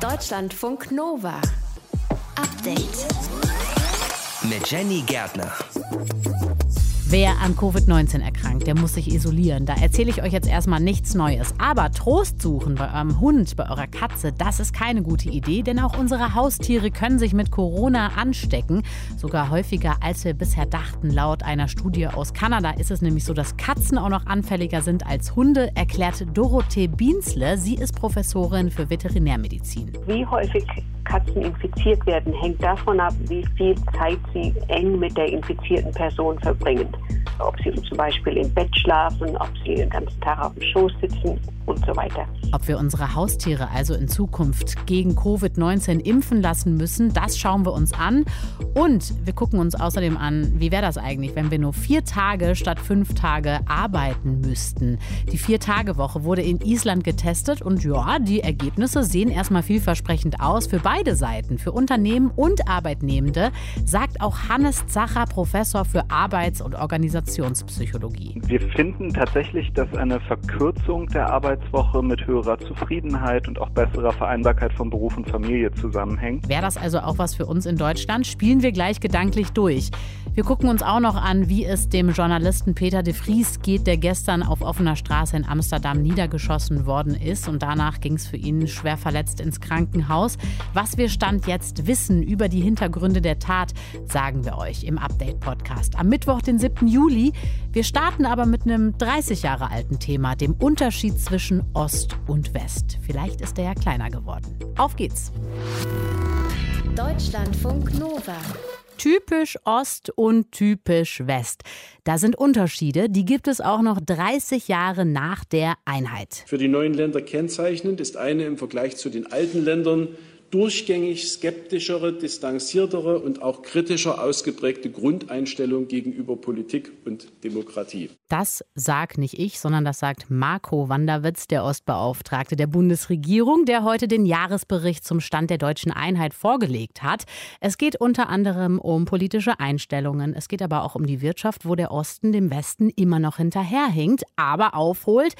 Deutschlandfunk Nova. Update. Mit Jenny Gärtner. Wer an Covid-19 erkrankt, der muss sich isolieren. Da erzähle ich euch jetzt erstmal nichts Neues. Aber Trost suchen bei eurem Hund, bei eurer Katze, das ist keine gute Idee, denn auch unsere Haustiere können sich mit Corona anstecken. Sogar häufiger, als wir bisher dachten. Laut einer Studie aus Kanada ist es nämlich so, dass Katzen auch noch anfälliger sind als Hunde, erklärt Dorothee Biensle. Sie ist Professorin für Veterinärmedizin. Wie häufig Katzen infiziert werden, hängt davon ab, wie viel Zeit sie eng mit der infizierten Person verbringen. Ob sie zum Beispiel im Bett schlafen, ob sie den ganzen Tag auf dem Schoß sitzen und so weiter. Ob wir unsere Haustiere also in Zukunft gegen Covid-19 impfen lassen müssen, das schauen wir uns an. Und wir gucken uns außerdem an, wie wäre das eigentlich, wenn wir nur vier Tage statt fünf Tage arbeiten müssten. Die Vier-Tage-Woche wurde in Island getestet und ja, die Ergebnisse sehen erstmal vielversprechend aus für beide Seiten, für Unternehmen und Arbeitnehmende, sagt auch Hannes Zacher, Professor für Arbeits- und Organisationspsychologie. Wir finden tatsächlich, dass eine Verkürzung der Arbeitswoche mit höherer Zufriedenheit und auch besserer Vereinbarkeit von Beruf und Familie zusammenhängt. Wäre das also auch was für uns in Deutschland? Spielen wir gleich gedanklich durch. Wir gucken uns auch noch an, wie es dem Journalisten Peter de Vries geht, der gestern auf offener Straße in Amsterdam niedergeschossen worden ist. Und danach ging es für ihn schwer verletzt ins Krankenhaus. Was wir Stand jetzt wissen über die Hintergründe der Tat, sagen wir euch im Update-Podcast am Mittwoch, den 7. Juli. Wir starten aber mit einem 30 Jahre alten Thema, dem Unterschied zwischen Ost und West. Vielleicht ist der ja kleiner geworden. Auf geht's! Deutschlandfunk Nova. Typisch Ost und typisch West. Da sind Unterschiede, die gibt es auch noch 30 Jahre nach der Einheit. Für die neuen Länder kennzeichnend ist eine im Vergleich zu den alten Ländern durchgängig skeptischere, distanziertere und auch kritischer ausgeprägte Grundeinstellung gegenüber Politik und Demokratie. Das sagt nicht ich, sondern das sagt Marco Wanderwitz, der Ostbeauftragte der Bundesregierung, der heute den Jahresbericht zum Stand der deutschen Einheit vorgelegt hat. Es geht unter anderem um politische Einstellungen. Es geht aber auch um die Wirtschaft, wo der Osten dem Westen immer noch hinterherhinkt, aber aufholt.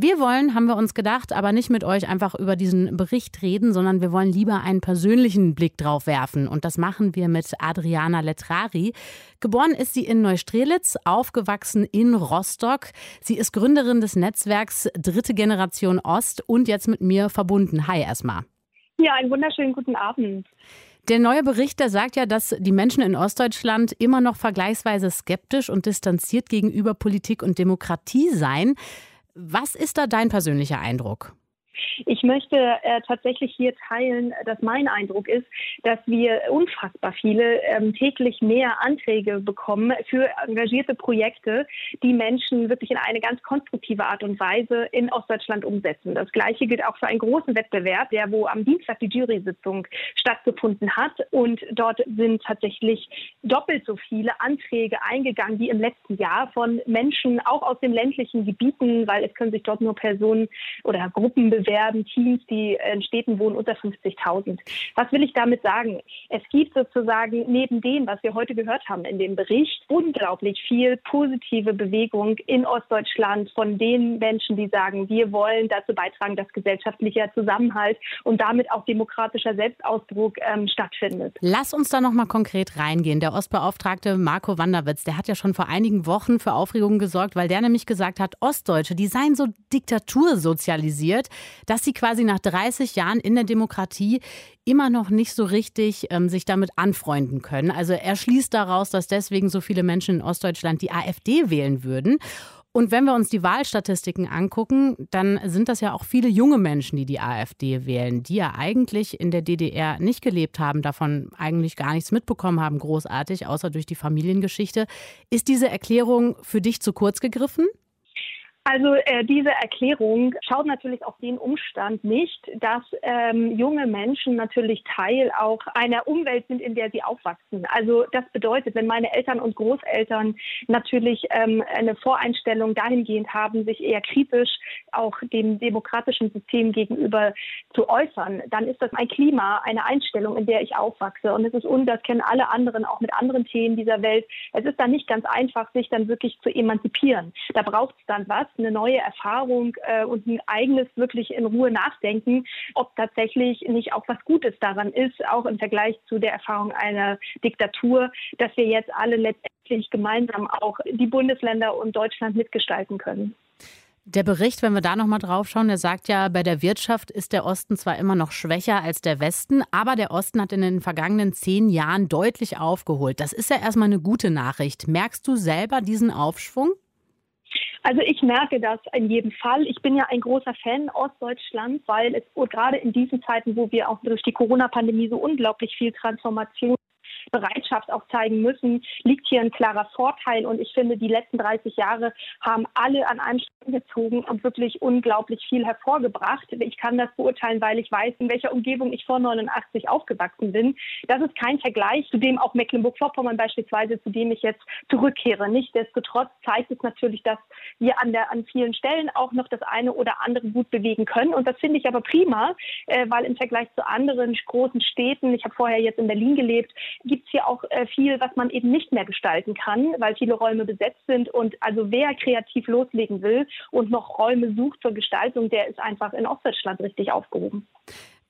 Wir wollen, haben wir uns gedacht, aber nicht mit euch einfach über diesen Bericht reden, sondern wir wollen lieber einen persönlichen Blick drauf werfen. Und das machen wir mit Adriana Letrari. Geboren ist sie in Neustrelitz, aufgewachsen in Rostock. Sie ist Gründerin des Netzwerks Dritte Generation Ost und jetzt mit mir verbunden. Hi erstmal. Ja, einen wunderschönen guten Abend. Der neue Bericht, der sagt ja, dass die Menschen in Ostdeutschland immer noch vergleichsweise skeptisch und distanziert gegenüber Politik und Demokratie seien. Was ist da dein persönlicher Eindruck? Ich möchte äh, tatsächlich hier teilen, dass mein Eindruck ist, dass wir unfassbar viele ähm, täglich mehr Anträge bekommen für engagierte Projekte, die Menschen wirklich in eine ganz konstruktive Art und Weise in Ostdeutschland umsetzen. Das Gleiche gilt auch für einen großen Wettbewerb, der wo am Dienstag die Jury-Sitzung stattgefunden hat. Und dort sind tatsächlich doppelt so viele Anträge eingegangen wie im letzten Jahr von Menschen auch aus den ländlichen Gebieten, weil es können sich dort nur Personen oder Gruppen bewerben werden Teams, die in Städten wohnen, unter 50.000. Was will ich damit sagen? Es gibt sozusagen neben dem, was wir heute gehört haben in dem Bericht, unglaublich viel positive Bewegung in Ostdeutschland von den Menschen, die sagen, wir wollen dazu beitragen, dass gesellschaftlicher Zusammenhalt und damit auch demokratischer Selbstausdruck ähm, stattfindet. Lass uns da noch mal konkret reingehen. Der Ostbeauftragte Marco Wanderwitz, der hat ja schon vor einigen Wochen für Aufregung gesorgt, weil der nämlich gesagt hat, Ostdeutsche, die seien so diktatursozialisiert, dass sie quasi nach 30 Jahren in der Demokratie immer noch nicht so richtig ähm, sich damit anfreunden können. Also er schließt daraus, dass deswegen so viele Menschen in Ostdeutschland die AfD wählen würden. Und wenn wir uns die Wahlstatistiken angucken, dann sind das ja auch viele junge Menschen, die die AfD wählen, die ja eigentlich in der DDR nicht gelebt haben, davon eigentlich gar nichts mitbekommen haben, großartig, außer durch die Familiengeschichte. Ist diese Erklärung für dich zu kurz gegriffen? Also äh, diese Erklärung schaut natürlich auf den Umstand nicht, dass ähm, junge Menschen natürlich Teil auch einer Umwelt sind, in der sie aufwachsen. Also das bedeutet, wenn meine Eltern und Großeltern natürlich ähm, eine Voreinstellung dahingehend haben, sich eher kritisch auch dem demokratischen System gegenüber zu äußern, dann ist das ein Klima, eine Einstellung, in der ich aufwachse. Und es ist, und das kennen alle anderen auch mit anderen Themen dieser Welt, es ist dann nicht ganz einfach, sich dann wirklich zu emanzipieren. Da braucht es dann was. Eine neue Erfahrung äh, und ein eigenes wirklich in Ruhe nachdenken, ob tatsächlich nicht auch was Gutes daran ist, auch im Vergleich zu der Erfahrung einer Diktatur, dass wir jetzt alle letztendlich gemeinsam auch die Bundesländer und Deutschland mitgestalten können. Der Bericht, wenn wir da nochmal drauf schauen, der sagt ja, bei der Wirtschaft ist der Osten zwar immer noch schwächer als der Westen, aber der Osten hat in den vergangenen zehn Jahren deutlich aufgeholt. Das ist ja erstmal eine gute Nachricht. Merkst du selber diesen Aufschwung? Also ich merke das in jedem Fall. Ich bin ja ein großer Fan Ostdeutschlands, weil es gerade in diesen Zeiten, wo wir auch durch die Corona-Pandemie so unglaublich viel Transformation Bereitschaft auch zeigen müssen, liegt hier ein klarer Vorteil. Und ich finde, die letzten 30 Jahre haben alle an einem Strang gezogen und wirklich unglaublich viel hervorgebracht. Ich kann das beurteilen, weil ich weiß, in welcher Umgebung ich vor 89 aufgewachsen bin. Das ist kein Vergleich zu dem auch Mecklenburg-Vorpommern beispielsweise, zu dem ich jetzt zurückkehre. Nichtsdestotrotz zeigt es natürlich, dass wir an, der, an vielen Stellen auch noch das eine oder andere gut bewegen können. Und das finde ich aber prima, äh, weil im Vergleich zu anderen großen Städten, ich habe vorher jetzt in Berlin gelebt, gibt es hier auch äh, viel, was man eben nicht mehr gestalten kann, weil viele Räume besetzt sind. Und also wer kreativ loslegen will und noch Räume sucht zur Gestaltung, der ist einfach in Ostdeutschland richtig aufgehoben.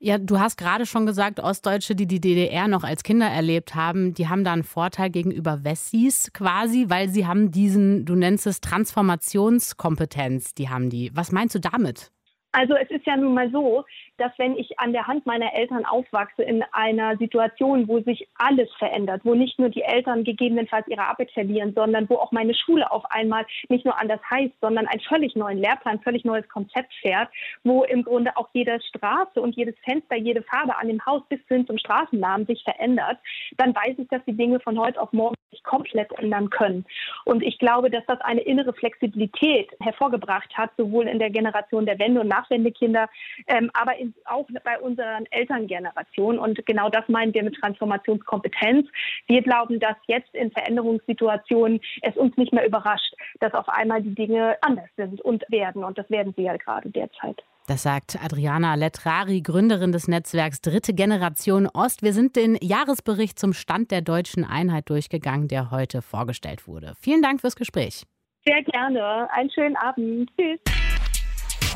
Ja, du hast gerade schon gesagt, Ostdeutsche, die die DDR noch als Kinder erlebt haben, die haben da einen Vorteil gegenüber Wessis quasi, weil sie haben diesen, du nennst es Transformationskompetenz, die haben die. Was meinst du damit? Also es ist ja nun mal so, dass wenn ich an der Hand meiner Eltern aufwachse in einer Situation, wo sich alles verändert, wo nicht nur die Eltern gegebenenfalls ihre Arbeit verlieren, sondern wo auch meine Schule auf einmal nicht nur anders heißt, sondern einen völlig neuen Lehrplan, völlig neues Konzept fährt, wo im Grunde auch jede Straße und jedes Fenster, jede Farbe an dem Haus bis hin zum Straßennamen sich verändert, dann weiß ich, dass die Dinge von heute auf morgen sich komplett ändern können. Und ich glaube, dass das eine innere Flexibilität hervorgebracht hat, sowohl in der Generation der Wende und Nachwendekinder, ähm, aber in auch bei unseren Elterngenerationen. Und genau das meinen wir mit Transformationskompetenz. Wir glauben, dass jetzt in Veränderungssituationen es uns nicht mehr überrascht, dass auf einmal die Dinge anders sind und werden. Und das werden sie ja gerade derzeit. Das sagt Adriana Letrari, Gründerin des Netzwerks Dritte Generation Ost. Wir sind den Jahresbericht zum Stand der deutschen Einheit durchgegangen, der heute vorgestellt wurde. Vielen Dank fürs Gespräch. Sehr gerne. Einen schönen Abend. Tschüss.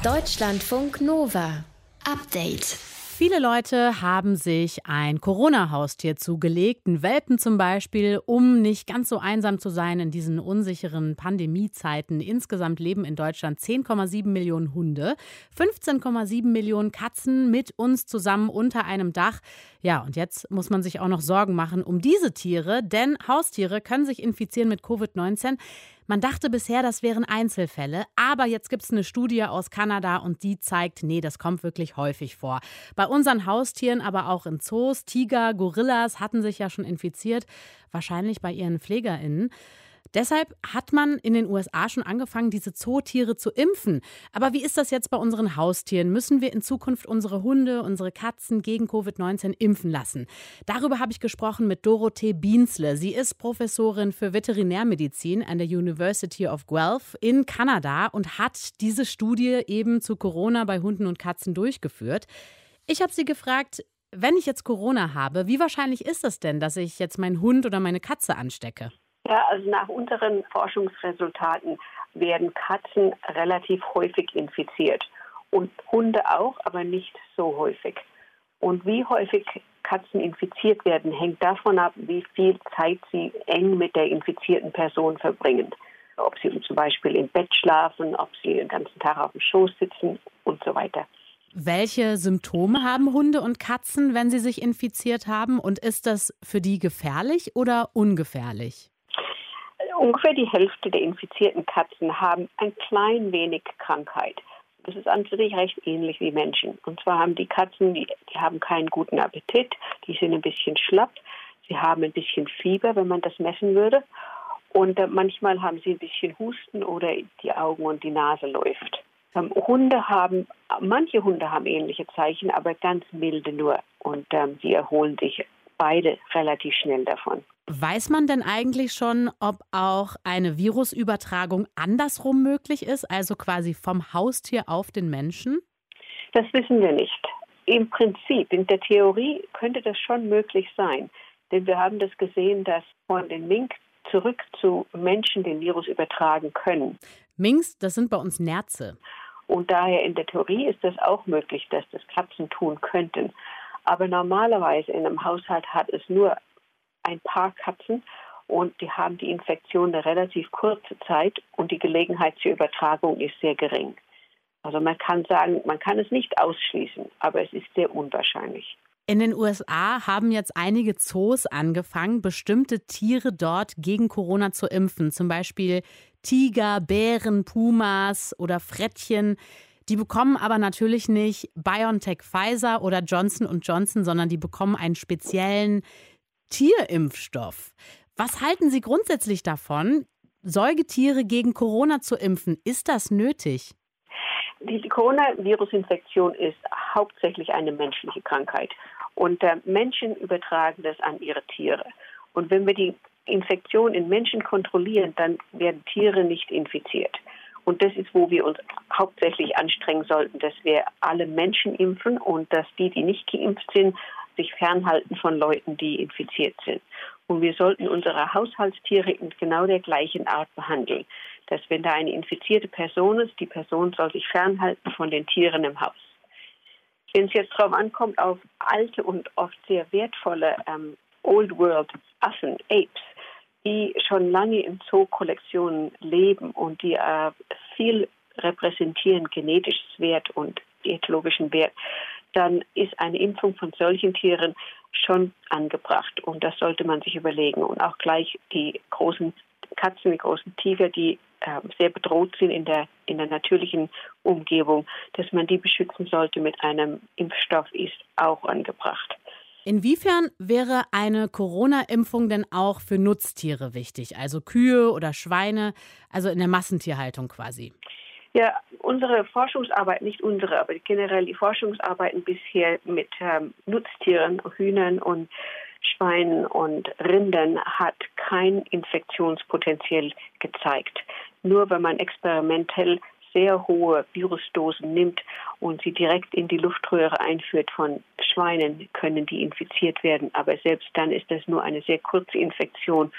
Deutschlandfunk Nova. Update. Viele Leute haben sich ein Corona-Haustier zugelegt, einen Welpen zum Beispiel, um nicht ganz so einsam zu sein in diesen unsicheren Pandemiezeiten. Insgesamt leben in Deutschland 10,7 Millionen Hunde, 15,7 Millionen Katzen mit uns zusammen unter einem Dach. Ja, und jetzt muss man sich auch noch Sorgen machen um diese Tiere, denn Haustiere können sich infizieren mit Covid-19. Man dachte bisher, das wären Einzelfälle, aber jetzt gibt es eine Studie aus Kanada und die zeigt, nee, das kommt wirklich häufig vor. Bei unseren Haustieren, aber auch in Zoos, Tiger, Gorillas hatten sich ja schon infiziert, wahrscheinlich bei ihren Pflegerinnen. Deshalb hat man in den USA schon angefangen, diese Zootiere zu impfen. Aber wie ist das jetzt bei unseren Haustieren? Müssen wir in Zukunft unsere Hunde, unsere Katzen gegen Covid-19 impfen lassen? Darüber habe ich gesprochen mit Dorothee Biensle. Sie ist Professorin für Veterinärmedizin an der University of Guelph in Kanada und hat diese Studie eben zu Corona bei Hunden und Katzen durchgeführt. Ich habe sie gefragt, wenn ich jetzt Corona habe, wie wahrscheinlich ist es denn, dass ich jetzt meinen Hund oder meine Katze anstecke? Ja, also nach unseren Forschungsresultaten werden Katzen relativ häufig infiziert und Hunde auch, aber nicht so häufig. Und wie häufig Katzen infiziert werden, hängt davon ab, wie viel Zeit sie eng mit der infizierten Person verbringen. Ob sie zum Beispiel im Bett schlafen, ob sie den ganzen Tag auf dem Schoß sitzen und so weiter. Welche Symptome haben Hunde und Katzen, wenn sie sich infiziert haben? Und ist das für die gefährlich oder ungefährlich? Ungefähr die Hälfte der infizierten Katzen haben ein klein wenig Krankheit. Das ist an sich recht ähnlich wie Menschen. Und zwar haben die Katzen, die, die haben keinen guten Appetit, die sind ein bisschen schlapp, sie haben ein bisschen Fieber, wenn man das messen würde. Und äh, manchmal haben sie ein bisschen Husten oder die Augen und die Nase läuft. Ähm, Hunde haben, manche Hunde haben ähnliche Zeichen, aber ganz milde nur. Und ähm, sie erholen sich beide relativ schnell davon. Weiß man denn eigentlich schon, ob auch eine Virusübertragung andersrum möglich ist, also quasi vom Haustier auf den Menschen? Das wissen wir nicht. Im Prinzip, in der Theorie könnte das schon möglich sein. Denn wir haben das gesehen, dass von den Mink zurück zu Menschen den Virus übertragen können. Minks, das sind bei uns Nerze. Und daher in der Theorie ist es auch möglich, dass das Katzen tun könnten. Aber normalerweise in einem Haushalt hat es nur ein paar Katzen und die haben die Infektion eine relativ kurze Zeit und die Gelegenheit zur Übertragung ist sehr gering. Also man kann sagen, man kann es nicht ausschließen, aber es ist sehr unwahrscheinlich. In den USA haben jetzt einige Zoos angefangen, bestimmte Tiere dort gegen Corona zu impfen. Zum Beispiel Tiger, Bären, Pumas oder Frettchen. Die bekommen aber natürlich nicht BioNTech Pfizer oder Johnson Johnson, sondern die bekommen einen speziellen Tierimpfstoff. Was halten Sie grundsätzlich davon, Säugetiere gegen Corona zu impfen? Ist das nötig? Die Coronavirus-Infektion ist hauptsächlich eine menschliche Krankheit. Und äh, Menschen übertragen das an ihre Tiere. Und wenn wir die Infektion in Menschen kontrollieren, dann werden Tiere nicht infiziert. Und das ist, wo wir uns hauptsächlich anstrengen sollten, dass wir alle Menschen impfen und dass die, die nicht geimpft sind, sich fernhalten von Leuten, die infiziert sind. Und wir sollten unsere Haushaltstiere in genau der gleichen Art behandeln. Dass wenn da eine infizierte Person ist, die Person soll sich fernhalten von den Tieren im Haus. Wenn es jetzt darauf ankommt, auf alte und oft sehr wertvolle ähm, Old World Affen, Apes, die schon lange in Zoo-Kollektionen leben und die äh, viel repräsentieren, genetisches Wert und ethologischen Wert, dann ist eine Impfung von solchen Tieren schon angebracht. Und das sollte man sich überlegen. Und auch gleich die großen Katzen, die großen Tiger, die äh, sehr bedroht sind in der, in der natürlichen Umgebung, dass man die beschützen sollte mit einem Impfstoff, ist auch angebracht. Inwiefern wäre eine Corona-Impfung denn auch für Nutztiere wichtig, also Kühe oder Schweine, also in der Massentierhaltung quasi? Ja, unsere Forschungsarbeit, nicht unsere, aber generell die Forschungsarbeiten bisher mit ähm, Nutztieren, Hühnern und Schweinen und Rindern hat kein Infektionspotenzial gezeigt. Nur wenn man experimentell sehr hohe Virusdosen nimmt und sie direkt in die Luftröhre einführt von Schweinen, können die infiziert werden. Aber selbst dann ist das nur eine sehr kurze Infektion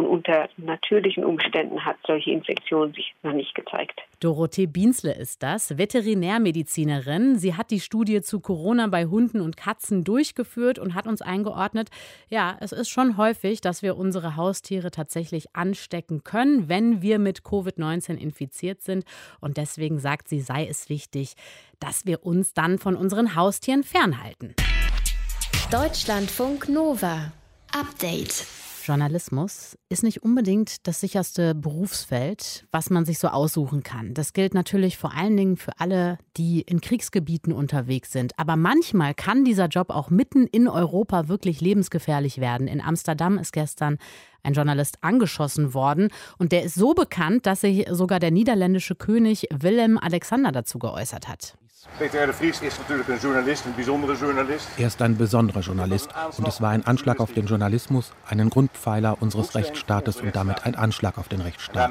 und unter natürlichen Umständen hat solche Infektionen sich noch nicht gezeigt. Dorothee Biensle ist das, Veterinärmedizinerin. Sie hat die Studie zu Corona bei Hunden und Katzen durchgeführt und hat uns eingeordnet, ja, es ist schon häufig, dass wir unsere Haustiere tatsächlich anstecken können, wenn wir mit Covid-19 infiziert sind. Und deswegen sagt sie, sei es wichtig, dass wir uns dann von unseren Haustieren fernhalten. Deutschlandfunk Nova. Update. Journalismus ist nicht unbedingt das sicherste Berufsfeld, was man sich so aussuchen kann. Das gilt natürlich vor allen Dingen für alle, die in Kriegsgebieten unterwegs sind. Aber manchmal kann dieser Job auch mitten in Europa wirklich lebensgefährlich werden. In Amsterdam ist gestern ein Journalist angeschossen worden und der ist so bekannt, dass sich sogar der niederländische König Willem Alexander dazu geäußert hat. Peter R. de Vries ist natürlich ein Journalist, ein besonderer Journalist. Er ist ein besonderer Journalist und es war ein Anschlag auf den Journalismus, einen Grundpfeiler unseres Rechtsstaates und damit ein Anschlag auf den Rechtsstaat.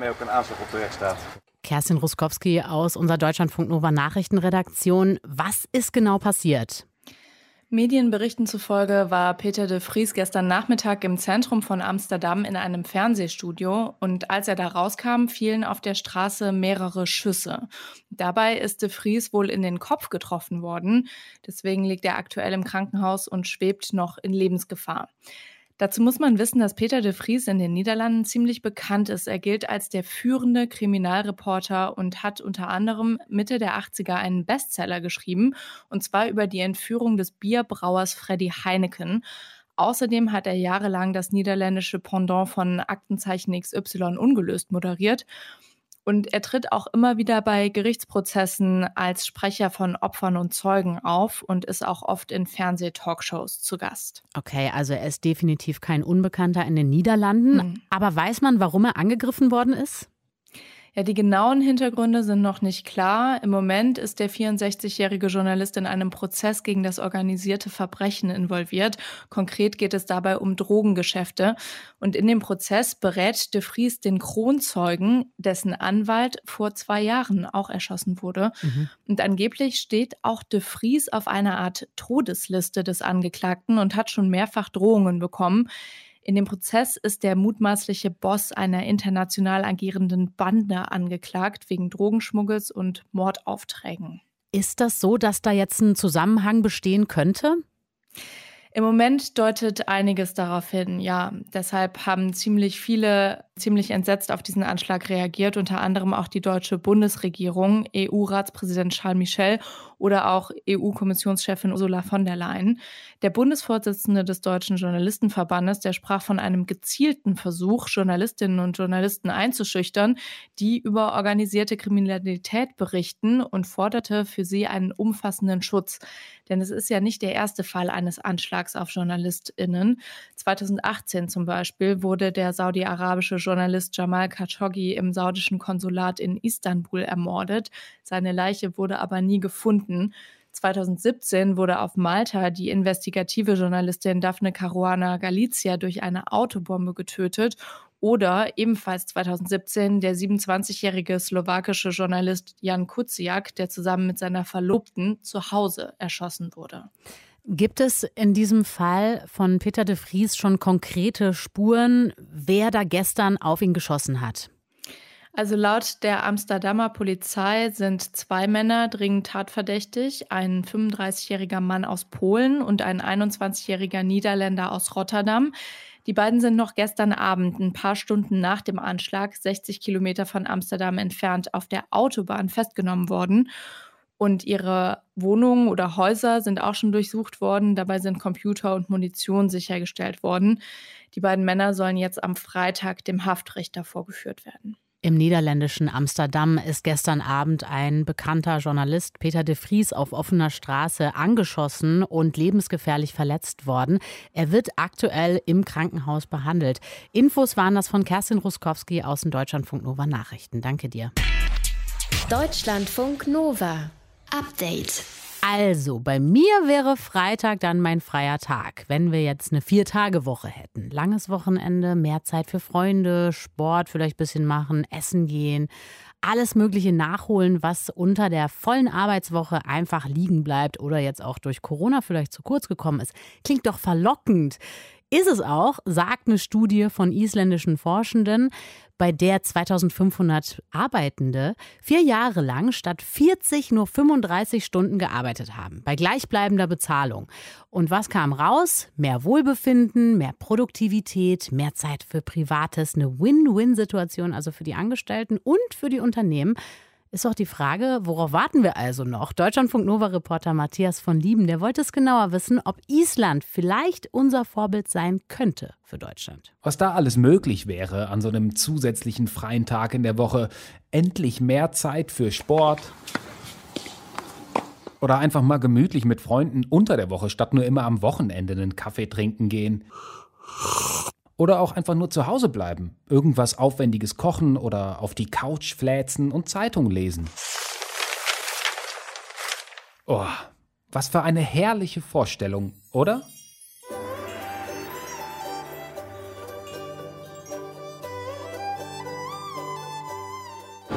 Kerstin Ruskowski aus unserer Deutschlandfunk Nova Nachrichtenredaktion. Was ist genau passiert? Medienberichten zufolge war Peter de Vries gestern Nachmittag im Zentrum von Amsterdam in einem Fernsehstudio und als er da rauskam, fielen auf der Straße mehrere Schüsse. Dabei ist de Vries wohl in den Kopf getroffen worden. Deswegen liegt er aktuell im Krankenhaus und schwebt noch in Lebensgefahr. Dazu muss man wissen, dass Peter de Vries in den Niederlanden ziemlich bekannt ist. Er gilt als der führende Kriminalreporter und hat unter anderem Mitte der 80er einen Bestseller geschrieben, und zwar über die Entführung des Bierbrauers Freddy Heineken. Außerdem hat er jahrelang das niederländische Pendant von Aktenzeichen XY ungelöst moderiert. Und er tritt auch immer wieder bei Gerichtsprozessen als Sprecher von Opfern und Zeugen auf und ist auch oft in Fernsehtalkshows zu Gast. Okay, also er ist definitiv kein Unbekannter in den Niederlanden. Hm. Aber weiß man, warum er angegriffen worden ist? Ja, die genauen Hintergründe sind noch nicht klar. Im Moment ist der 64-jährige Journalist in einem Prozess gegen das organisierte Verbrechen involviert. Konkret geht es dabei um Drogengeschäfte. Und in dem Prozess berät de Vries den Kronzeugen, dessen Anwalt vor zwei Jahren auch erschossen wurde. Mhm. Und angeblich steht auch de Vries auf einer Art Todesliste des Angeklagten und hat schon mehrfach Drohungen bekommen. In dem Prozess ist der mutmaßliche Boss einer international agierenden Bande angeklagt wegen Drogenschmuggels und Mordaufträgen. Ist das so, dass da jetzt ein Zusammenhang bestehen könnte? Im Moment deutet einiges darauf hin, ja. Deshalb haben ziemlich viele ziemlich entsetzt auf diesen Anschlag reagiert, unter anderem auch die deutsche Bundesregierung, EU-Ratspräsident Charles Michel oder auch EU-Kommissionschefin Ursula von der Leyen. Der Bundesvorsitzende des Deutschen Journalistenverbandes, der sprach von einem gezielten Versuch, Journalistinnen und Journalisten einzuschüchtern, die über organisierte Kriminalität berichten und forderte für sie einen umfassenden Schutz. Denn es ist ja nicht der erste Fall eines Anschlags auf JournalistInnen. 2018 zum Beispiel wurde der saudi-arabische Journalist Jamal Khashoggi im saudischen Konsulat in Istanbul ermordet. Seine Leiche wurde aber nie gefunden. 2017 wurde auf Malta die investigative Journalistin Daphne Caruana Galizia durch eine Autobombe getötet oder ebenfalls 2017 der 27-jährige slowakische Journalist Jan Kuciak, der zusammen mit seiner Verlobten zu Hause erschossen wurde. Gibt es in diesem Fall von Peter de Vries schon konkrete Spuren, wer da gestern auf ihn geschossen hat? Also laut der Amsterdamer Polizei sind zwei Männer dringend tatverdächtig, ein 35-jähriger Mann aus Polen und ein 21-jähriger Niederländer aus Rotterdam. Die beiden sind noch gestern Abend, ein paar Stunden nach dem Anschlag, 60 Kilometer von Amsterdam entfernt, auf der Autobahn festgenommen worden. Und ihre Wohnungen oder Häuser sind auch schon durchsucht worden. Dabei sind Computer und Munition sichergestellt worden. Die beiden Männer sollen jetzt am Freitag dem Haftrichter vorgeführt werden. Im niederländischen Amsterdam ist gestern Abend ein bekannter Journalist Peter de Vries auf offener Straße angeschossen und lebensgefährlich verletzt worden. Er wird aktuell im Krankenhaus behandelt. Infos waren das von Kerstin Ruskowski aus den Deutschlandfunk Nova Nachrichten. Danke dir. Deutschlandfunk Nova. Update. Also, bei mir wäre Freitag dann mein freier Tag, wenn wir jetzt eine Vier-Tage-Woche hätten. Langes Wochenende, mehr Zeit für Freunde, Sport vielleicht ein bisschen machen, essen gehen, alles Mögliche nachholen, was unter der vollen Arbeitswoche einfach liegen bleibt oder jetzt auch durch Corona vielleicht zu kurz gekommen ist. Klingt doch verlockend. Ist es auch, sagt eine Studie von isländischen Forschenden, bei der 2500 Arbeitende vier Jahre lang statt 40 nur 35 Stunden gearbeitet haben, bei gleichbleibender Bezahlung. Und was kam raus? Mehr Wohlbefinden, mehr Produktivität, mehr Zeit für Privates, eine Win-Win-Situation also für die Angestellten und für die Unternehmen. Ist doch die Frage, worauf warten wir also noch? Deutschlandfunk Nova-Reporter Matthias von Lieben, der wollte es genauer wissen, ob Island vielleicht unser Vorbild sein könnte für Deutschland. Was da alles möglich wäre an so einem zusätzlichen freien Tag in der Woche. Endlich mehr Zeit für Sport. Oder einfach mal gemütlich mit Freunden unter der Woche, statt nur immer am Wochenende einen Kaffee trinken gehen. Oder auch einfach nur zu Hause bleiben, irgendwas Aufwendiges kochen oder auf die Couch fläzen und Zeitung lesen. Oh, was für eine herrliche Vorstellung, oder?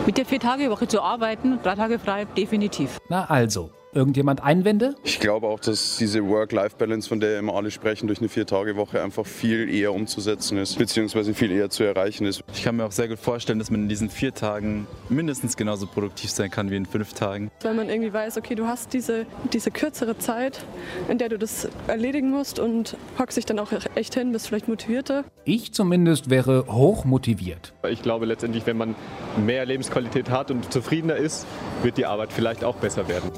Mit der Vier-Tage-Woche zu arbeiten, drei Tage frei, definitiv. Na also, Irgendjemand Einwände? Ich glaube auch, dass diese Work-Life-Balance, von der immer alle sprechen, durch eine Vier-Tage-Woche einfach viel eher umzusetzen ist, beziehungsweise viel eher zu erreichen ist. Ich kann mir auch sehr gut vorstellen, dass man in diesen vier Tagen mindestens genauso produktiv sein kann wie in fünf Tagen. Wenn man irgendwie weiß, okay, du hast diese, diese kürzere Zeit, in der du das erledigen musst und hockst dich dann auch echt hin, bist vielleicht motivierter. Ich zumindest wäre hoch motiviert. Ich glaube letztendlich, wenn man mehr Lebensqualität hat und zufriedener ist, wird die Arbeit vielleicht auch besser werden.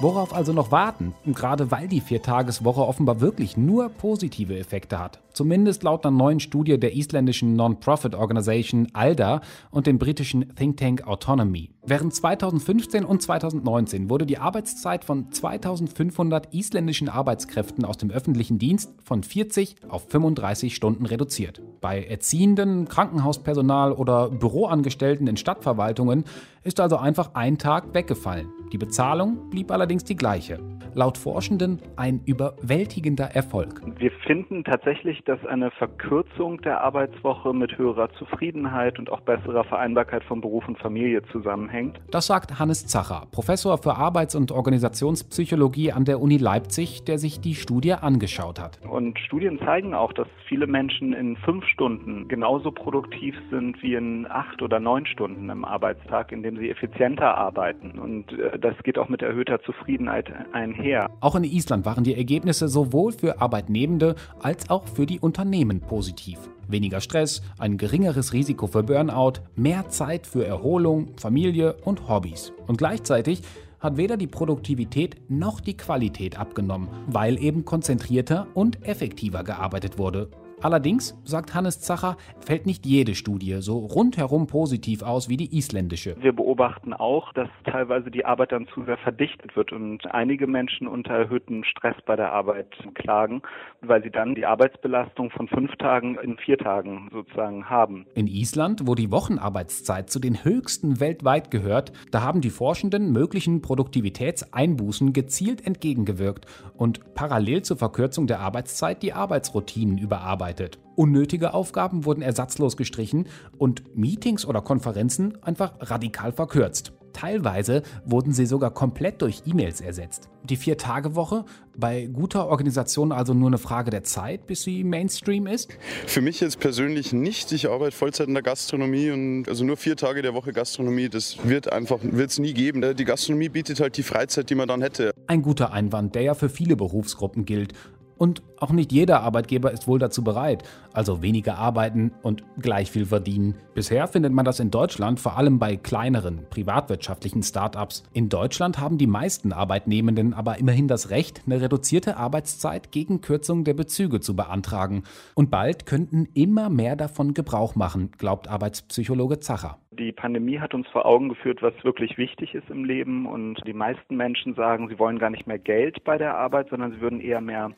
Worauf also noch warten? Gerade weil die Viertageswoche offenbar wirklich nur positive Effekte hat. Zumindest laut einer neuen Studie der isländischen Non-Profit Organisation ALDA und dem britischen Think Tank Autonomy. Während 2015 und 2019 wurde die Arbeitszeit von 2500 isländischen Arbeitskräften aus dem öffentlichen Dienst von 40 auf 35 Stunden reduziert. Bei Erziehenden, Krankenhauspersonal oder Büroangestellten in Stadtverwaltungen ist also einfach ein Tag weggefallen. Die Bezahlung blieb allerdings die gleiche. Laut Forschenden ein überwältigender Erfolg. Wir finden tatsächlich, dass eine Verkürzung der Arbeitswoche mit höherer Zufriedenheit und auch besserer Vereinbarkeit von Beruf und Familie zusammenhängt. Das sagt Hannes Zacher, Professor für Arbeits- und Organisationspsychologie an der Uni Leipzig, der sich die Studie angeschaut hat. Und Studien zeigen auch, dass viele Menschen in fünf Stunden genauso produktiv sind wie in acht oder neun Stunden im Arbeitstag, indem sie effizienter arbeiten. Und äh, das geht auch mit erhöhter Zufriedenheit einher. Auch in Island waren die Ergebnisse sowohl für Arbeitnehmende als auch für die Unternehmen positiv. Weniger Stress, ein geringeres Risiko für Burnout, mehr Zeit für Erholung, Familie und Hobbys. Und gleichzeitig hat weder die Produktivität noch die Qualität abgenommen, weil eben konzentrierter und effektiver gearbeitet wurde. Allerdings, sagt Hannes Zacher, fällt nicht jede Studie so rundherum positiv aus wie die isländische. Wir beobachten auch, dass teilweise die Arbeit dann zu sehr verdichtet wird und einige Menschen unter erhöhtem Stress bei der Arbeit klagen, weil sie dann die Arbeitsbelastung von fünf Tagen in vier Tagen sozusagen haben. In Island, wo die Wochenarbeitszeit zu den höchsten weltweit gehört, da haben die Forschenden möglichen Produktivitätseinbußen gezielt entgegengewirkt und parallel zur Verkürzung der Arbeitszeit die Arbeitsroutinen überarbeitet bearbeitet. Unnötige Aufgaben wurden ersatzlos gestrichen und Meetings oder Konferenzen einfach radikal verkürzt. Teilweise wurden sie sogar komplett durch E-Mails ersetzt. Die Vier-Tage-Woche, bei guter Organisation also nur eine Frage der Zeit, bis sie Mainstream ist? Für mich jetzt persönlich nicht. Ich arbeite Vollzeit in der Gastronomie und also nur vier Tage der Woche Gastronomie, das wird einfach wird's nie geben. Die Gastronomie bietet halt die Freizeit, die man dann hätte. Ein guter Einwand, der ja für viele Berufsgruppen gilt. Und auch nicht jeder Arbeitgeber ist wohl dazu bereit, also weniger arbeiten und gleich viel verdienen. Bisher findet man das in Deutschland vor allem bei kleineren, privatwirtschaftlichen Start-ups. In Deutschland haben die meisten Arbeitnehmenden aber immerhin das Recht, eine reduzierte Arbeitszeit gegen Kürzung der Bezüge zu beantragen. Und bald könnten immer mehr davon Gebrauch machen, glaubt Arbeitspsychologe Zacher. Die Pandemie hat uns vor Augen geführt, was wirklich wichtig ist im Leben. Und die meisten Menschen sagen, sie wollen gar nicht mehr Geld bei der Arbeit, sondern sie würden eher mehr,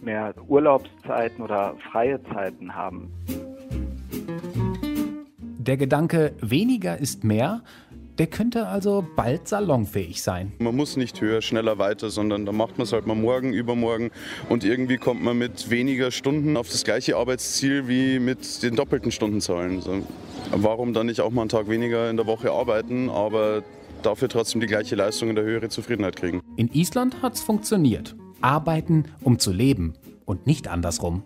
mehr Urlaubszeiten oder freie Zeiten haben. Der Gedanke, weniger ist mehr, der könnte also bald salonfähig sein. Man muss nicht höher, schneller, weiter, sondern da macht man es halt mal morgen, übermorgen und irgendwie kommt man mit weniger Stunden auf das gleiche Arbeitsziel wie mit den doppelten Stundenzahlen. Also, warum dann nicht auch mal einen Tag weniger in der Woche arbeiten, aber dafür trotzdem die gleiche Leistung und eine höhere Zufriedenheit kriegen? In Island hat es funktioniert. Arbeiten, um zu leben und nicht andersrum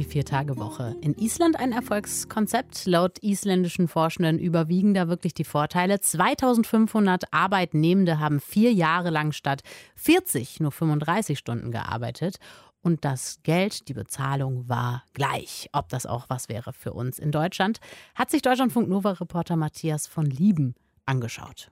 die Vier-Tage-Woche. In Island ein Erfolgskonzept. Laut isländischen Forschenden überwiegen da wirklich die Vorteile. 2500 Arbeitnehmende haben vier Jahre lang statt 40 nur 35 Stunden gearbeitet. Und das Geld, die Bezahlung war gleich. Ob das auch was wäre für uns in Deutschland, hat sich Deutschlandfunk Nova-Reporter Matthias von Lieben angeschaut.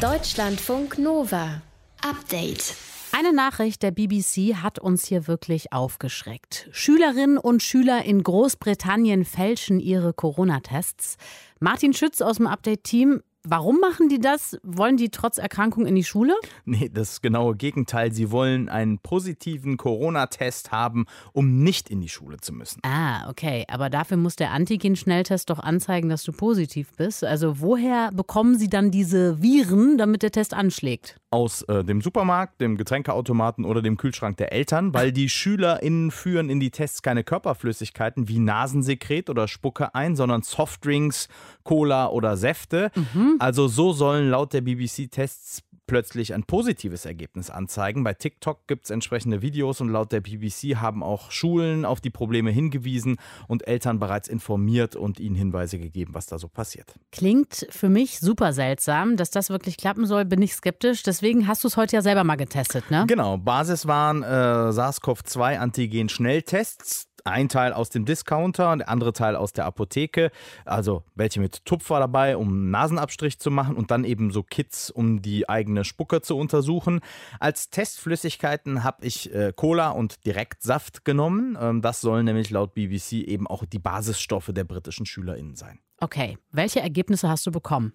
Deutschlandfunk Nova. Update. Eine Nachricht der BBC hat uns hier wirklich aufgeschreckt. Schülerinnen und Schüler in Großbritannien fälschen ihre Corona-Tests. Martin Schütz aus dem Update-Team Warum machen die das? Wollen die trotz Erkrankung in die Schule? Nee, das genaue Gegenteil. Sie wollen einen positiven Corona-Test haben, um nicht in die Schule zu müssen. Ah, okay. Aber dafür muss der Antigen-Schnelltest doch anzeigen, dass du positiv bist. Also woher bekommen sie dann diese Viren, damit der Test anschlägt? Aus äh, dem Supermarkt, dem Getränkeautomaten oder dem Kühlschrank der Eltern, weil die SchülerInnen führen in die Tests keine Körperflüssigkeiten wie Nasensekret oder Spucke ein, sondern Softdrinks, Cola oder Säfte. Mhm. Also so sollen laut der BBC Tests plötzlich ein positives Ergebnis anzeigen. Bei TikTok gibt es entsprechende Videos und laut der BBC haben auch Schulen auf die Probleme hingewiesen und Eltern bereits informiert und ihnen Hinweise gegeben, was da so passiert. Klingt für mich super seltsam, dass das wirklich klappen soll, bin ich skeptisch. Deswegen hast du es heute ja selber mal getestet, ne? Genau, Basis waren äh, SARS-CoV-2-Antigen-Schnelltests ein Teil aus dem Discounter und der andere Teil aus der Apotheke. Also welche mit Tupfer dabei, um einen Nasenabstrich zu machen und dann eben so Kits, um die eigene Spucke zu untersuchen. Als Testflüssigkeiten habe ich äh, Cola und Direktsaft genommen. Ähm, das sollen nämlich laut BBC eben auch die Basisstoffe der britischen SchülerInnen sein. Okay, welche Ergebnisse hast du bekommen?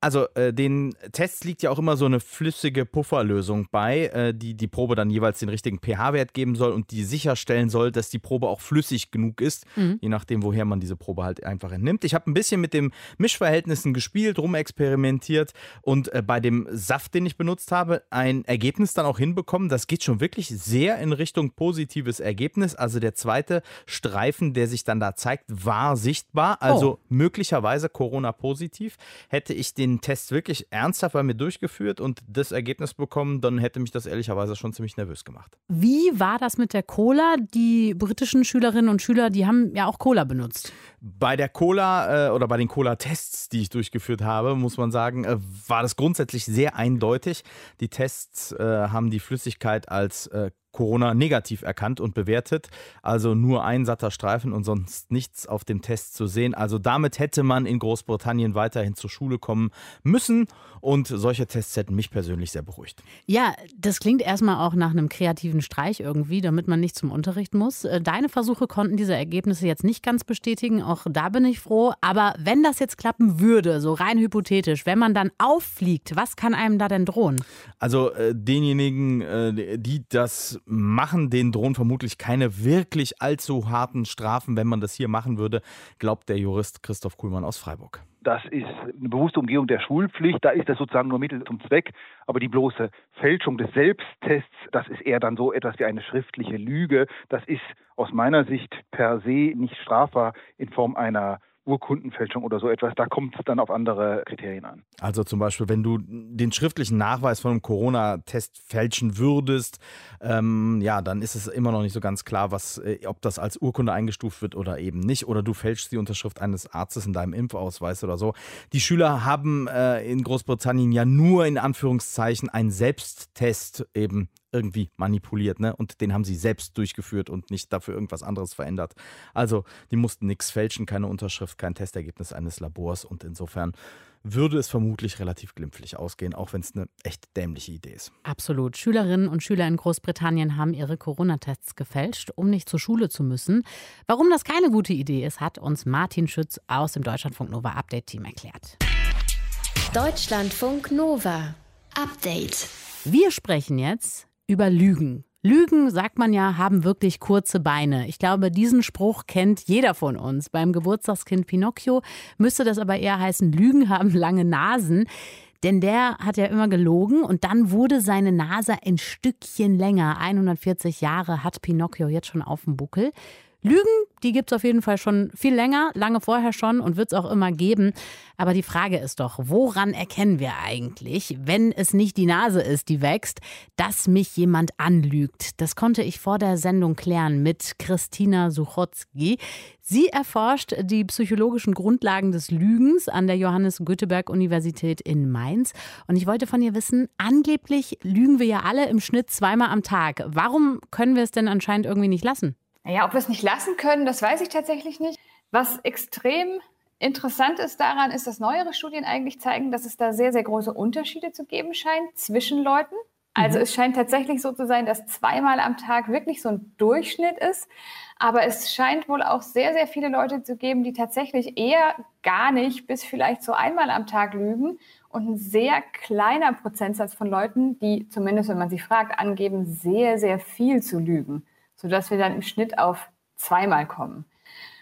Also äh, den Tests liegt ja auch immer so eine flüssige Pufferlösung bei, äh, die die Probe dann jeweils den richtigen pH-Wert geben soll und die sicherstellen soll, dass die Probe auch flüssig genug ist, Mhm. je nachdem, woher man diese Probe halt einfach entnimmt. Ich habe ein bisschen mit den Mischverhältnissen gespielt, rumexperimentiert und äh, bei dem Saft, den ich benutzt habe, ein Ergebnis dann auch hinbekommen. Das geht schon wirklich sehr in Richtung positives Ergebnis. Also der zweite Streifen, der sich dann da zeigt, war sichtbar. Also Oh. möglicherweise Corona-positiv. Hätte ich den Test wirklich ernsthaft bei mir durchgeführt und das Ergebnis bekommen, dann hätte mich das ehrlicherweise schon ziemlich nervös gemacht. Wie war das mit der Cola? Die britischen Schülerinnen und Schüler, die haben ja auch Cola benutzt. Bei der Cola äh, oder bei den Cola-Tests, die ich durchgeführt habe, muss man sagen, äh, war das grundsätzlich sehr eindeutig. Die Tests äh, haben die Flüssigkeit als äh, Corona negativ erkannt und bewertet. Also nur ein satter Streifen und sonst nichts auf dem Test zu sehen. Also damit hätte man in Großbritannien weiterhin zur Schule kommen müssen. Und solche Tests hätten mich persönlich sehr beruhigt. Ja, das klingt erstmal auch nach einem kreativen Streich irgendwie, damit man nicht zum Unterricht muss. Äh, Deine Versuche konnten diese Ergebnisse jetzt nicht ganz bestätigen, auch da bin ich froh. Aber wenn das jetzt klappen würde, so rein hypothetisch, wenn man dann auffliegt, was kann einem da denn drohen? Also äh, denjenigen, äh, die das machen, denen drohen vermutlich keine wirklich allzu harten Strafen, wenn man das hier machen würde, glaubt der Jurist Christoph Kuhlmann aus Freiburg. Das ist eine bewusste Umgehung der Schulpflicht. Da ist das sozusagen nur Mittel zum Zweck. Aber die bloße Fälschung des Selbsttests, das ist eher dann so etwas wie eine schriftliche Lüge. Das ist aus meiner Sicht per se nicht strafbar in Form einer Urkundenfälschung oder so etwas. Da kommt es dann auf andere Kriterien an. Also zum Beispiel, wenn du den schriftlichen Nachweis von einem Corona-Test fälschen würdest, ähm, ja, dann ist es immer noch nicht so ganz klar, was, äh, ob das als Urkunde eingestuft wird oder eben nicht. Oder du fälschst die Unterschrift eines Arztes in deinem Impfausweis oder so. Die Schüler haben äh, in Großbritannien ja nur in Anführungszeichen einen Selbsttest eben irgendwie manipuliert, ne? Und den haben sie selbst durchgeführt und nicht dafür irgendwas anderes verändert. Also, die mussten nichts fälschen, keine Unterschrift, kein Testergebnis eines Labors und insofern würde es vermutlich relativ glimpflich ausgehen, auch wenn es eine echt dämliche Idee ist. Absolut. Schülerinnen und Schüler in Großbritannien haben ihre Corona-Tests gefälscht, um nicht zur Schule zu müssen. Warum das keine gute Idee ist, hat uns Martin Schütz aus dem Deutschlandfunk Nova Update Team erklärt. Deutschlandfunk Nova. Update. Wir sprechen jetzt über Lügen. Lügen, sagt man ja, haben wirklich kurze Beine. Ich glaube, diesen Spruch kennt jeder von uns. Beim Geburtstagskind Pinocchio müsste das aber eher heißen, Lügen haben lange Nasen. Denn der hat ja immer gelogen und dann wurde seine Nase ein Stückchen länger. 140 Jahre hat Pinocchio jetzt schon auf dem Buckel. Lügen, die gibt es auf jeden Fall schon viel länger, lange vorher schon und wird es auch immer geben. Aber die Frage ist doch, woran erkennen wir eigentlich, wenn es nicht die Nase ist, die wächst, dass mich jemand anlügt? Das konnte ich vor der Sendung klären mit Christina Suchotzki. Sie erforscht die psychologischen Grundlagen des Lügens an der Johannes Gutenberg Universität in Mainz. Und ich wollte von ihr wissen, angeblich lügen wir ja alle im Schnitt zweimal am Tag. Warum können wir es denn anscheinend irgendwie nicht lassen? Naja, ob wir es nicht lassen können, das weiß ich tatsächlich nicht. Was extrem interessant ist daran, ist, dass neuere Studien eigentlich zeigen, dass es da sehr, sehr große Unterschiede zu geben scheint zwischen Leuten. Also Mhm. es scheint tatsächlich so zu sein, dass zweimal am Tag wirklich so ein Durchschnitt ist. Aber es scheint wohl auch sehr, sehr viele Leute zu geben, die tatsächlich eher gar nicht bis vielleicht so einmal am Tag lügen. Und ein sehr kleiner Prozentsatz von Leuten, die zumindest, wenn man sie fragt, angeben, sehr, sehr viel zu lügen sodass wir dann im Schnitt auf zweimal kommen.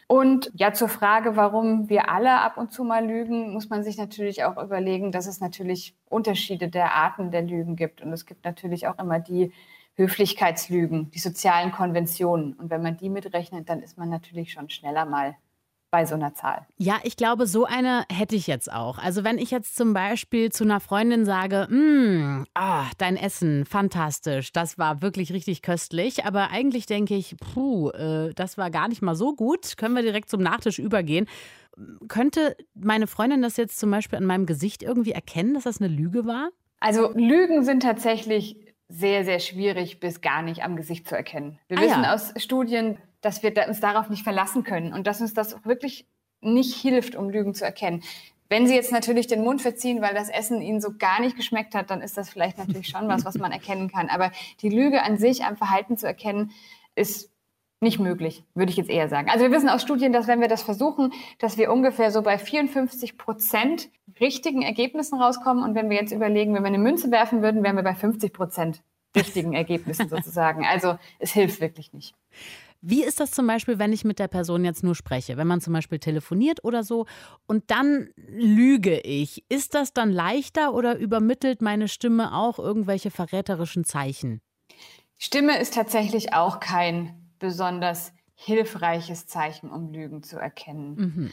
Und ja, zur Frage, warum wir alle ab und zu mal lügen, muss man sich natürlich auch überlegen, dass es natürlich Unterschiede der Arten der Lügen gibt. Und es gibt natürlich auch immer die Höflichkeitslügen, die sozialen Konventionen. Und wenn man die mitrechnet, dann ist man natürlich schon schneller mal bei so einer Zahl. Ja, ich glaube, so eine hätte ich jetzt auch. Also wenn ich jetzt zum Beispiel zu einer Freundin sage, "Mm, ah, dein Essen, fantastisch, das war wirklich richtig köstlich, aber eigentlich denke ich, puh, äh, das war gar nicht mal so gut, können wir direkt zum Nachtisch übergehen. Könnte meine Freundin das jetzt zum Beispiel an meinem Gesicht irgendwie erkennen, dass das eine Lüge war? Also Lügen sind tatsächlich sehr, sehr schwierig bis gar nicht am Gesicht zu erkennen. Wir Ah, wissen ja. aus Studien, dass wir uns darauf nicht verlassen können und dass uns das wirklich nicht hilft, um Lügen zu erkennen. Wenn Sie jetzt natürlich den Mund verziehen, weil das Essen Ihnen so gar nicht geschmeckt hat, dann ist das vielleicht natürlich schon was, was man erkennen kann. Aber die Lüge an sich am Verhalten zu erkennen, ist nicht möglich, würde ich jetzt eher sagen. Also wir wissen aus Studien, dass wenn wir das versuchen, dass wir ungefähr so bei 54 Prozent richtigen Ergebnissen rauskommen. Und wenn wir jetzt überlegen, wenn wir eine Münze werfen würden, wären wir bei 50 Prozent richtigen Ergebnissen sozusagen. Also es hilft wirklich nicht. Wie ist das zum Beispiel, wenn ich mit der Person jetzt nur spreche? Wenn man zum Beispiel telefoniert oder so und dann lüge ich. Ist das dann leichter oder übermittelt meine Stimme auch irgendwelche verräterischen Zeichen? Stimme ist tatsächlich auch kein besonders hilfreiches Zeichen, um Lügen zu erkennen. Mhm.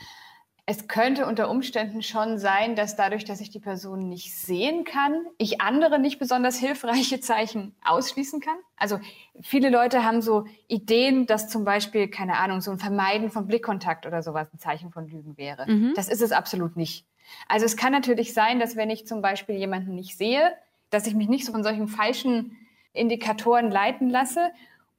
Es könnte unter Umständen schon sein, dass dadurch, dass ich die Person nicht sehen kann, ich andere nicht besonders hilfreiche Zeichen ausschließen kann. Also viele Leute haben so Ideen, dass zum Beispiel, keine Ahnung, so ein Vermeiden von Blickkontakt oder sowas ein Zeichen von Lügen wäre. Mhm. Das ist es absolut nicht. Also es kann natürlich sein, dass wenn ich zum Beispiel jemanden nicht sehe, dass ich mich nicht so von solchen falschen Indikatoren leiten lasse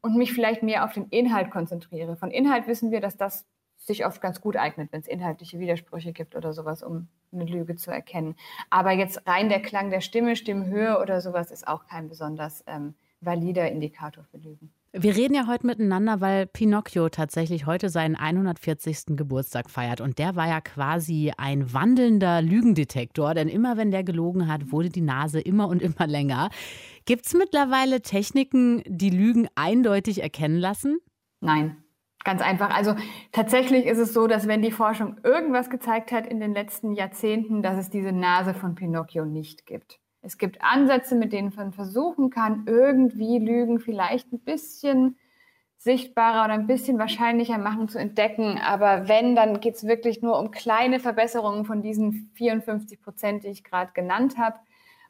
und mich vielleicht mehr auf den Inhalt konzentriere. Von Inhalt wissen wir, dass das sich oft ganz gut eignet, wenn es inhaltliche Widersprüche gibt oder sowas, um eine Lüge zu erkennen. Aber jetzt rein der Klang der Stimme, Stimmhöhe oder sowas ist auch kein besonders ähm, valider Indikator für Lügen. Wir reden ja heute miteinander, weil Pinocchio tatsächlich heute seinen 140. Geburtstag feiert. Und der war ja quasi ein wandelnder Lügendetektor, denn immer wenn der gelogen hat, wurde die Nase immer und immer länger. Gibt es mittlerweile Techniken, die Lügen eindeutig erkennen lassen? Nein. Ganz einfach. Also tatsächlich ist es so, dass wenn die Forschung irgendwas gezeigt hat in den letzten Jahrzehnten, dass es diese Nase von Pinocchio nicht gibt. Es gibt Ansätze, mit denen man versuchen kann, irgendwie Lügen vielleicht ein bisschen sichtbarer oder ein bisschen wahrscheinlicher machen zu entdecken. Aber wenn, dann geht es wirklich nur um kleine Verbesserungen von diesen 54 Prozent, die ich gerade genannt habe.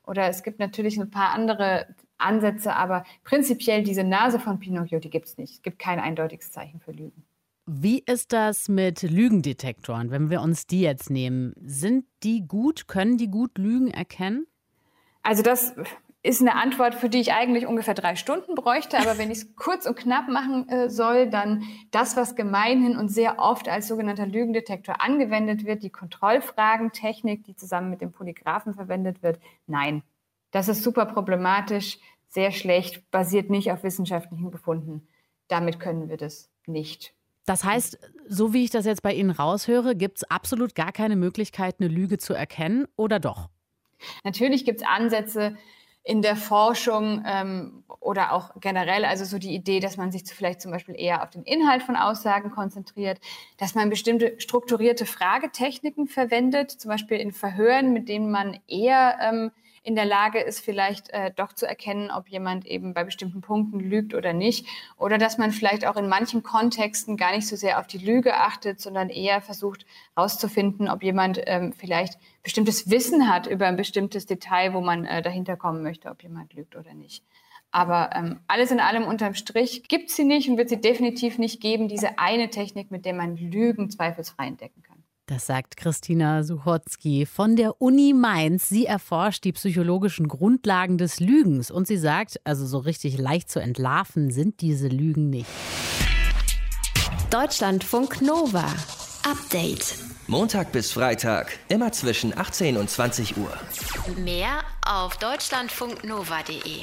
Oder es gibt natürlich ein paar andere Ansätze, aber prinzipiell diese Nase von Pinocchio, die gibt es nicht. Es gibt kein eindeutiges Zeichen für Lügen. Wie ist das mit Lügendetektoren, wenn wir uns die jetzt nehmen? Sind die gut? Können die gut Lügen erkennen? Also das ist eine Antwort, für die ich eigentlich ungefähr drei Stunden bräuchte. Aber wenn ich es kurz und knapp machen äh, soll, dann das, was gemeinhin und sehr oft als sogenannter Lügendetektor angewendet wird, die Kontrollfragentechnik, die zusammen mit dem Polygraphen verwendet wird, nein. Das ist super problematisch, sehr schlecht, basiert nicht auf wissenschaftlichen Befunden. Damit können wir das nicht. Das heißt, so wie ich das jetzt bei Ihnen raushöre, gibt es absolut gar keine Möglichkeit, eine Lüge zu erkennen oder doch? Natürlich gibt es Ansätze in der Forschung ähm, oder auch generell, also so die Idee, dass man sich vielleicht zum Beispiel eher auf den Inhalt von Aussagen konzentriert, dass man bestimmte strukturierte Fragetechniken verwendet, zum Beispiel in Verhören, mit denen man eher ähm, in der Lage ist, vielleicht äh, doch zu erkennen, ob jemand eben bei bestimmten Punkten lügt oder nicht. Oder dass man vielleicht auch in manchen Kontexten gar nicht so sehr auf die Lüge achtet, sondern eher versucht herauszufinden, ob jemand ähm, vielleicht bestimmtes Wissen hat über ein bestimmtes Detail, wo man äh, dahinter kommen möchte, ob jemand lügt oder nicht. Aber ähm, alles in allem unterm Strich gibt sie nicht und wird sie definitiv nicht geben, diese eine Technik, mit der man Lügen zweifelsfrei entdecken kann. Das sagt Christina Suchotzki von der Uni Mainz. Sie erforscht die psychologischen Grundlagen des Lügens und sie sagt, also so richtig leicht zu entlarven sind diese Lügen nicht. Deutschlandfunk Nova. Update. Montag bis Freitag, immer zwischen 18 und 20 Uhr. Mehr auf deutschlandfunknova.de.